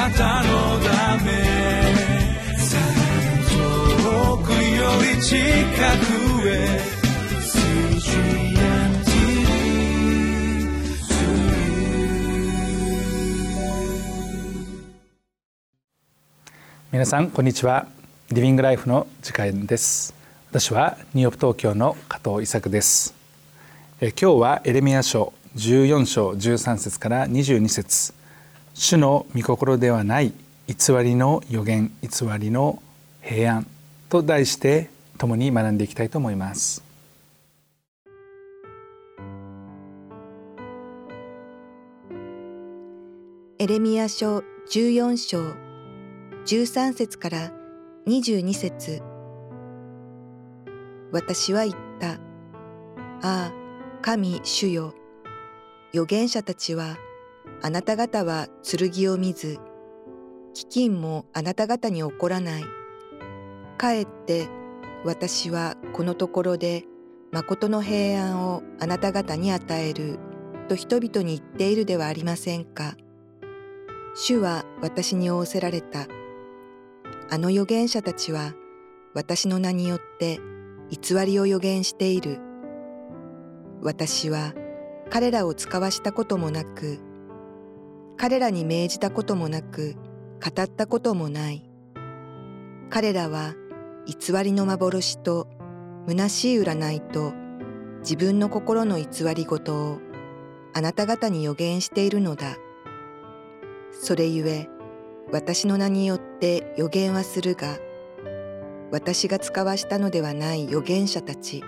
なたのため遠くより近くへ皆さんこんにちは。リビングライフの時間です。私はニューヨーク東京の加藤伊作です。え今日はエレミア書14章13節から22節。主の御心ではない偽りの予言偽りの平安と題して共に学んでいきたいと思いますエレミア書14章13節から22節私は言った。ああ、神主よ。預言者たちは、あなた方は剣を見ず、飢饉もあなた方に起こらない。かえって私はこのところで誠の平安をあなた方に与えると人々に言っているではありませんか。主は私に仰せられた。あの預言者たちは私の名によって偽りを預言している。私は彼らを使わしたこともなく、彼らに命じたこともなく、語ったこともない。彼らは偽りの幻と虚しい占いと自分の心の偽りごとをあなた方に予言しているのだ。それゆえ、私の名によって予言はするが、私が使わしたのではない預言者たち。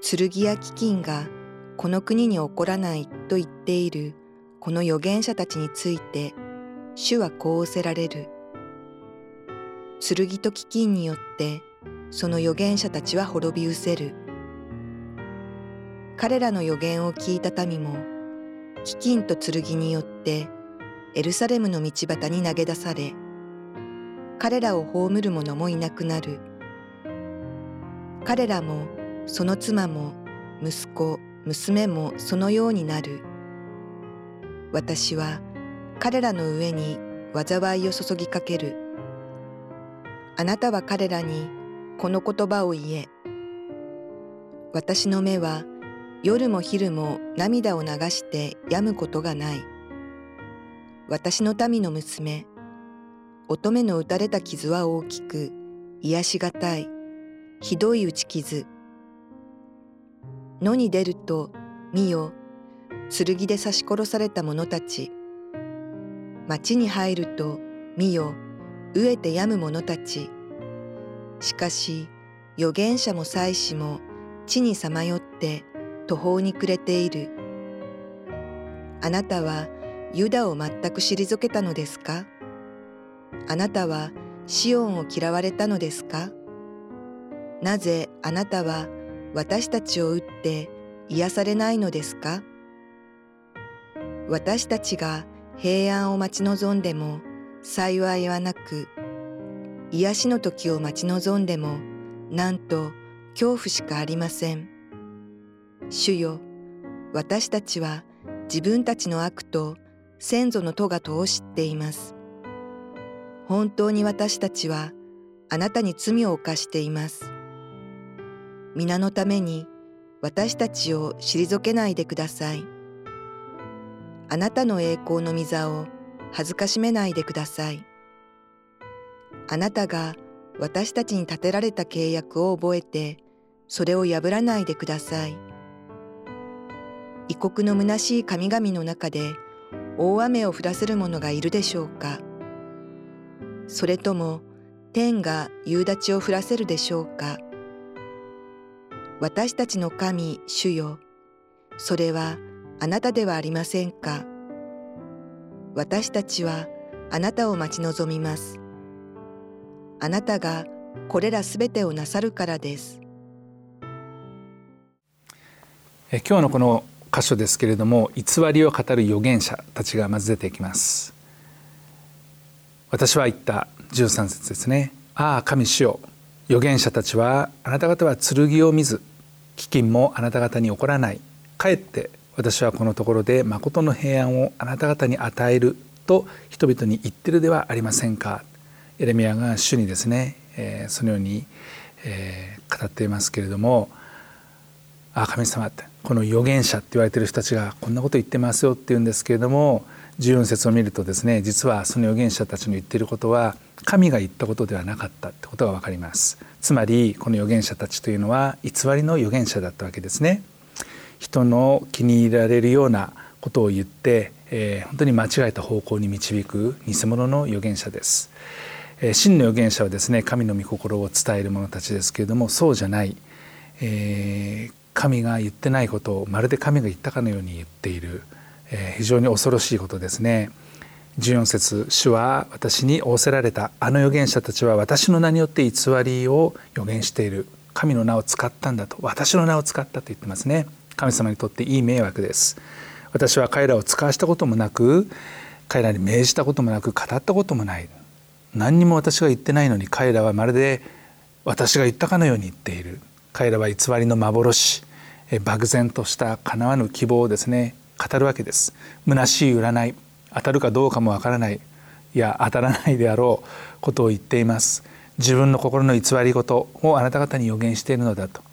剣や飢饉がこの国に起こらないと言っているこの預言者たちについて、主はこうおせられる。剣と飢饉によってその預言者たちは滅び失せる。彼らの預言を聞いた民も、飢饉と剣によってエルサレムの道端に投げ出され、彼らを葬る者もいなくなる。彼らもその妻も息子、娘もそのようになる。私は彼らの上に災いを注ぎかける。あなたは彼らにこの言葉を言え。私の目は夜も昼も涙を流して止むことがない。私の民の娘、乙女の打たれた傷は大きく、癒しがたい、ひどい打ち傷。野に出ると、見よ、剣で刺し殺された者たち。町に入ると、見よ、飢えて病む者たち。しかし、預言者も祭司も地にさまよって途方に暮れている。あなたはユダを全く退けたのですか？あなたはシオンを嫌われたのですか？なぜあなたは私たちを打って癒されないのですか？私たちが平安を待ち望んでも幸いはなく、癒しの時を待ち望んでもなんと恐怖しかありません。主よ、私たちは自分たちの悪と先祖の戸が通しています。本当に私たちはあなたに罪を犯しています。皆のために私たちを退けないでください。あなたの栄光の御座を恥ずかしめないでください。あなたが私たちに立てられた契約を覚えて、それを破らないでください。異国の虚しい神々の中で、大雨を降らせる者がいるでしょうかそれとも天が夕立を降らせるでしょうか私たちの神主よそれはあなたではありませんか？私たちはあなたを待ち望みます。あなたがこれらすべてをなさるからです。え今日のこの箇所ですけれども偽りを語る預言者たちがまず出てきます。私は言った13節ですね。ああ神主よ。預言者たちはあなた方は剣を見ず飢饉もあなた方に起こらない。かえって私はこのところで誠の平安をあなた方に与えると人々に言ってるではありませんか。エレミアが主にですね、えー、そのように、えー、語っていますけれども「あ神様」ってこの預言者って言われてる人たちがこんなこと言ってますよって言うんですけれども14節を見るとですね実はその預言者たちの言っていることは神が言ったことではなかったってことが分かります。つまりこの預言者たちというのは偽りの預言者だったわけですね。人の気に入られるようなことを言って、えー、本当に間違えた方向に導く偽物の預言者です、えー、真の預言者はですね神の御心を伝える者たちですけれどもそうじゃない、えー、神が言ってないことをまるで神が言ったかのように言っている、え非常に恐ろしいことですね。14節主は私に仰せられたあの預言者たちは私の名によって偽りを予言している。神の名を使ったんだと。私の名を使ったと言ってますね。神様にとっていい迷惑です。私は彼らを使わしたこともなく彼らに命じたこともなく語ったこともない。何にも私が言ってないのに彼らはまるで私が言ったかのように言っている。彼らは偽りの幻漠然とした叶わぬ希望をですね語るわけです。虚しい占い当たるかどうかもわからないいや当たらないであろうことを言っています。自分の心の偽り事をあなた方に予言しているのだと。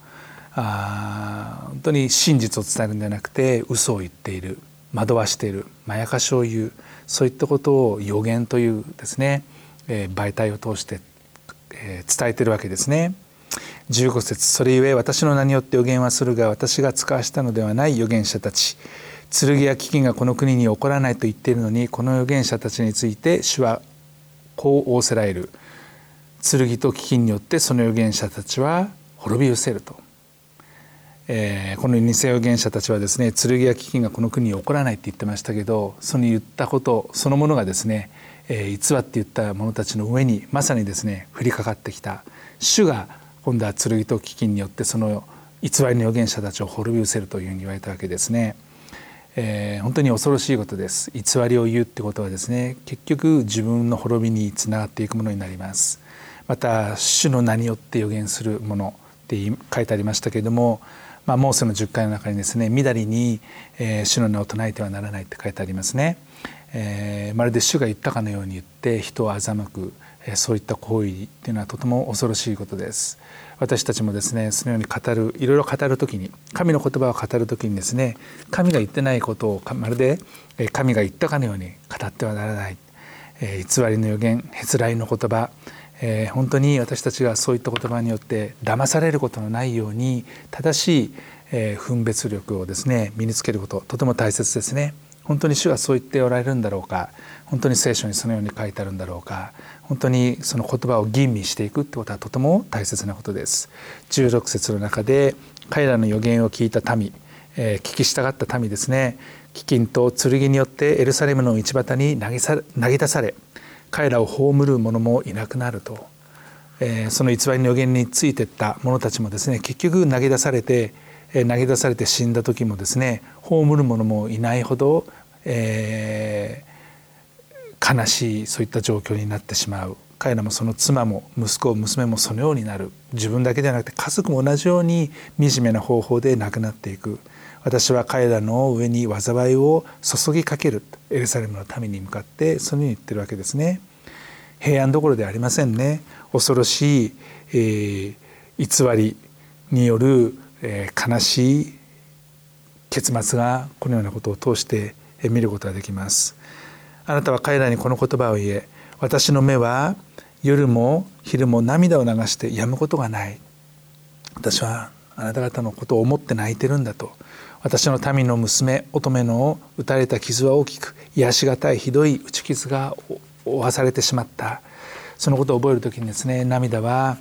あ本当に真実を伝えるんじゃなくて嘘を言っている惑わしているまやかしを言うそういったことを予言というですね、えー、媒体を通して、えー、伝えてるわけですね。15節それゆえ私の名によって予言はするが私が使わしたのではない預言者たち。剣や飢饉がこの国に起こらないと言っているのにこの預言者たちについて主はこう仰せられる。剣と飢饉によってその預言者たちは滅び失せると、えー、この偽預言者たちはですね剣や飢饉がこの国に起こらないって言ってましたけどその言ったことそのものがですね、えー、偽って言った者たちの上にまさにですね降りかかってきた。主が今度は剣と飢饉によってその偽りの預言者たちを滅び失せるというふうに言われたわけですね。えー、本当に恐ろしいことです。偽りを言うってことはですね結局自分の滅びにつながっていくものになります。また主の名によって予言するもの。って書いてありましたけれども、まあ、モーセの10回の中にですね「みだりに、えー、主の名を唱えてはならない」って書いてありますね、えー、まるで主が言ったかのように言って人を欺くそういった行為っていうのはとても恐ろしいことです。私たちもですねそのように語るいろいろ語る時に神の言葉を語る時にですね神が言ってないことをまるで神が言ったかのように語ってはならない、え偽りの予言へつらいの言葉えー、本当に私たちがそういった言葉によって騙されることのないように正しい、えー、分別力をですね身につけることとても大切ですね。本当に主はそう言っておられるんだろうか。本当に聖書にそのように書いてあるんだろうか。本当にその言葉を吟味していくってことはとても大切なことです。16節の中で彼らの予言を聞いた民、えー、聞き従った民ですね。飢饉と剣によってエルサレムの道端に投げさ投げ出され彼らを葬る者もいなくなると、えー、その偽りの予言についてった者たちもですね結局投げ出されてえ投げ出されて死んだ時もですね葬る者もいないほど、えー、悲しいそういった状況になってしまう。彼らもその妻も息子娘もそのようになる。自分だけではなくて家族も同じように惨めな方法で亡くなっていく。私は彼らの上に災いを注ぎかけるエルサレムの民に向かってそのように言ってるわけですね。平安どころではありませんね。恐ろしい、えー、偽りによるえ悲しい結末がこのようなことを通して見ることができます。あなたは彼らにこの言葉を言え私の目は夜も昼も涙を流して止むことがない。私はあなた方のことを思って泣いてるんだと。私の民の娘乙女の打たれた傷は大きく癒しがたいひどい打ち傷が負わされてしまった。そのことを覚える時にですね涙は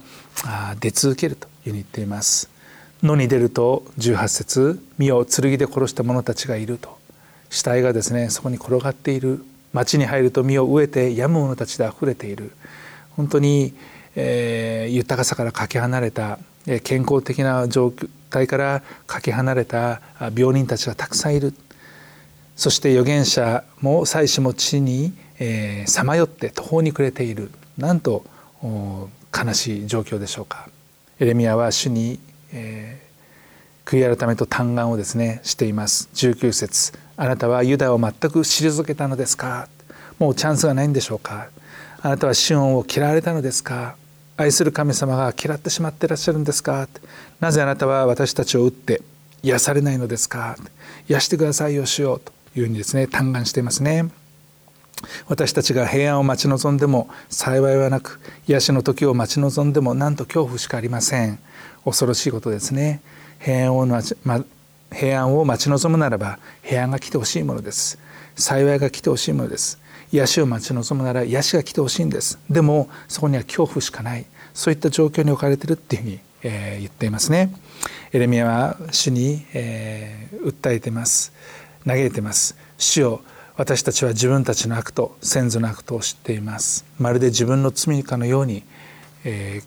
出続けるというふうに言っています。野に出ると18節身を剣で殺した者たちがいると。死体がですねそこに転がっている。町に入ると身を飢えて病む者たちであふれている。本当に、えー、豊かさからかけ離れた健康的な状態からかけ離れた病人たちがたくさんいる。そして預言者も祭司も地にさまよって途方に暮れている。なんと悲しい状況でしょうか。エレミアは主にえー、悔い改めと嘆願をですねしています。19節。あなたはユダを全く退けたのですか。もうチャンスがないんでしょうか。あなたはシオンを嫌われたのですか。愛する神様が嫌ってしまっていらっしゃるんですか？なぜあなたは私たちを打って癒されないのですか？癒してくださいよしようというふうにですね嘆願していますね。私たちが平安を待ち望んでも幸いはなく癒しの時を待ち望んでもなんと恐怖しかありません。恐ろしいことですね。平安を待ち、ま、平安を待ち望むならば平安が来てほしいものです。幸いが来てほしいものです。癒しを待ち望むなら癒しが来てほしいんです。でもそこには恐怖しかない。そういった状況に置かれてるっていうふうに、えー、言っていますね。エレミアは主に、えー、訴えてます。嘆いてます。主よ私たちは自分たちの悪と先祖の悪とを知っています。まるで自分の罪かのように、え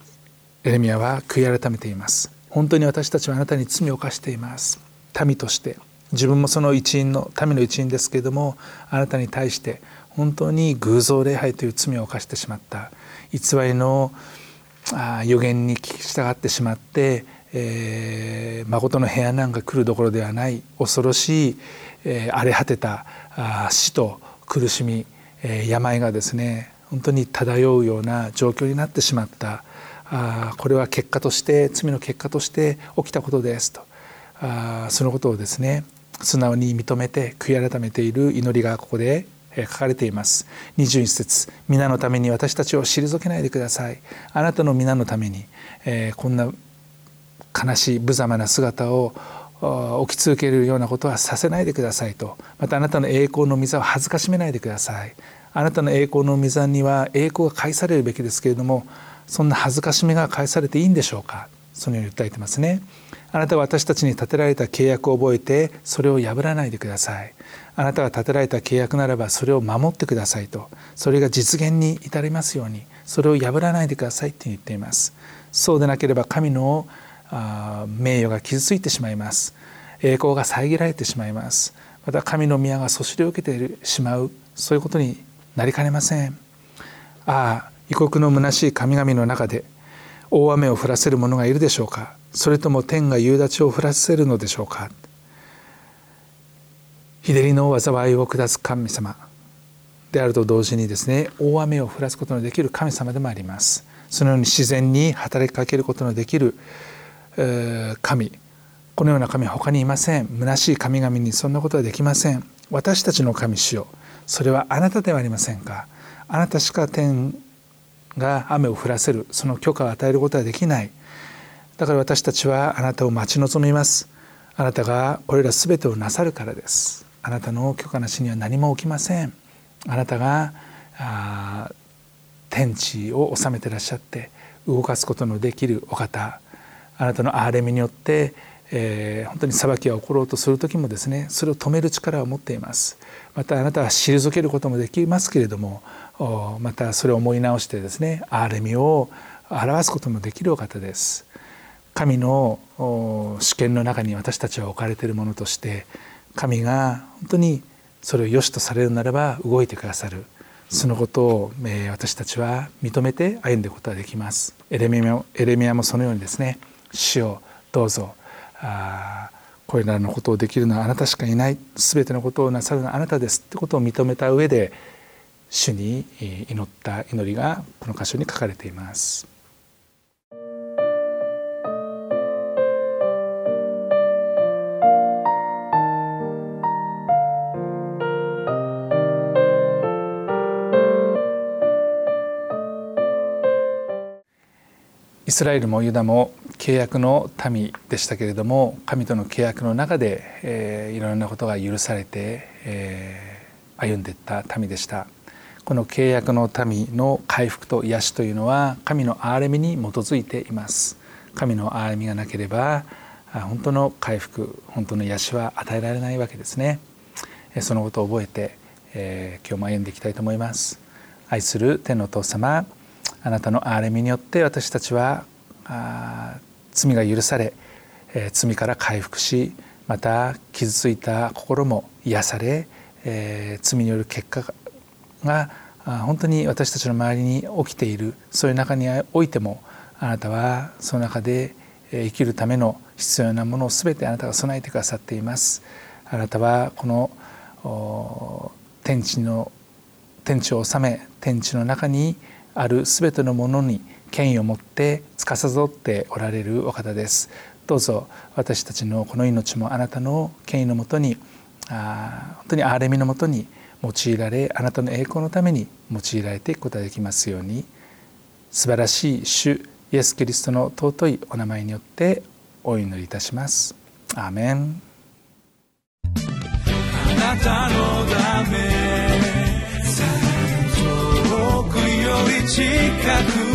ー、エレミアは悔い改めています。本当に私たちはあなたに罪を犯しています。民として。自分もその一員の民の一員ですけれどもあなたに対して本当に偶像礼拝という罪を犯してしまった。偽りの予言に従ってしまって、えー、誠の平安なんか来るどころではない恐ろしい、えー、荒れ果てた死と苦しみ、えー、病がですね本当に漂うような状況になってしまった。あこれは結果として罪の結果として起きたことですと。あそのことをですね素直に認めて悔い改めている祈りがここで書かれています。21節。皆のために私たちを退けないでください。あなたの皆のために、えー、こんな悲しい無様な姿を起き続けるようなことはさせないでくださいと。またあなたの栄光の御座を恥ずかしめないでください。あなたの栄光の御座には栄光が返されるべきですけれどもそんな恥ずかしめが返されていいんでしょうか？そのように訴えてますね。あなたは私たちに立てられた契約を覚えてそれを破らないでください。あなたが立てられた契約ならばそれを守ってくださいと。それが実現に至りますように。それを破らないでくださいって言っています。そうでなければ神の名誉が傷ついてしまいます。栄光が遮られてしまいます。また神の宮がそしりを受けてしまう。そういうことになりかねません。ああ異国の虚しい神々の中で大雨を降らせる者がいるでしょうか？それとも天が夕立を降らせるのでしょうか？日照りの災いを下す神様。であると同時にですね大雨を降らすことのできる神様でもあります。そのように自然に働きかけることのできる神。このような神は他にいません。虚しい神々にそんなことはできません。私たちの神主よ。それはあなたではありませんか？あなたしか天が雨を降らせる。その許可を与えることはできない。だから私たちはあなたを待ち望みます。あなたがこれら全てをなさるからです。あなたの許可なしには何も起きません。あなたがあ天地を治めてらっしゃって動かすことのできるお方。あなたの憐れみによって、えー、本当に裁きが起ころうとする時もですねそれを止める力を持っています。またあなたは退けることもできますけれどもまたそれを思い直してですね憐れみを表すこともできるお方です。神の主権の中に私たちは置かれているものとして神が本当にそれを良しとされるならば動いてくださる。そのことを、え私たちは認めて歩んでいくことができます。エレミアもエレミアもそのようにですね主をどうぞあこれらのことをできるのはあなたしかいない全てのことをなさるのはあなたですってことを認めた上で主に祈った祈りがこの箇所に書かれています。イスラエルもユダも契約の民でしたけれども神との契約の中で、えー、いろんなことが許されて、えー、歩んでいった民でした。この契約の民の回復と癒しというのは神の憐れみに基づいています。神の憐れみがなければ本当の回復本当の癒しは与えられないわけですね。そのことを覚えて、えー、今日も歩んでいきたいと思います。愛する天のお父様あなたの憐れみによって私たちは罪が許され、え、罪から回復しまた傷ついた心も癒され、え、罪による結果が本当に私たちの周りに起きているそういう中においてもあなたはその中で生きるための必要なものを全てあなたが備えてくださっています。あなたはこの天地の天地を治め天地の中にある全てのものに権威を持って司っておられるお方です。どうぞ私たちのこの命もあなたの権威のもとにあ本当に憐れみのもとに用いられあなたの栄光のために用いられていくことができますように。素晴らしい主イエス・キリストの尊いお名前によってお祈りいたします。アメン。あなたのため遠くより近く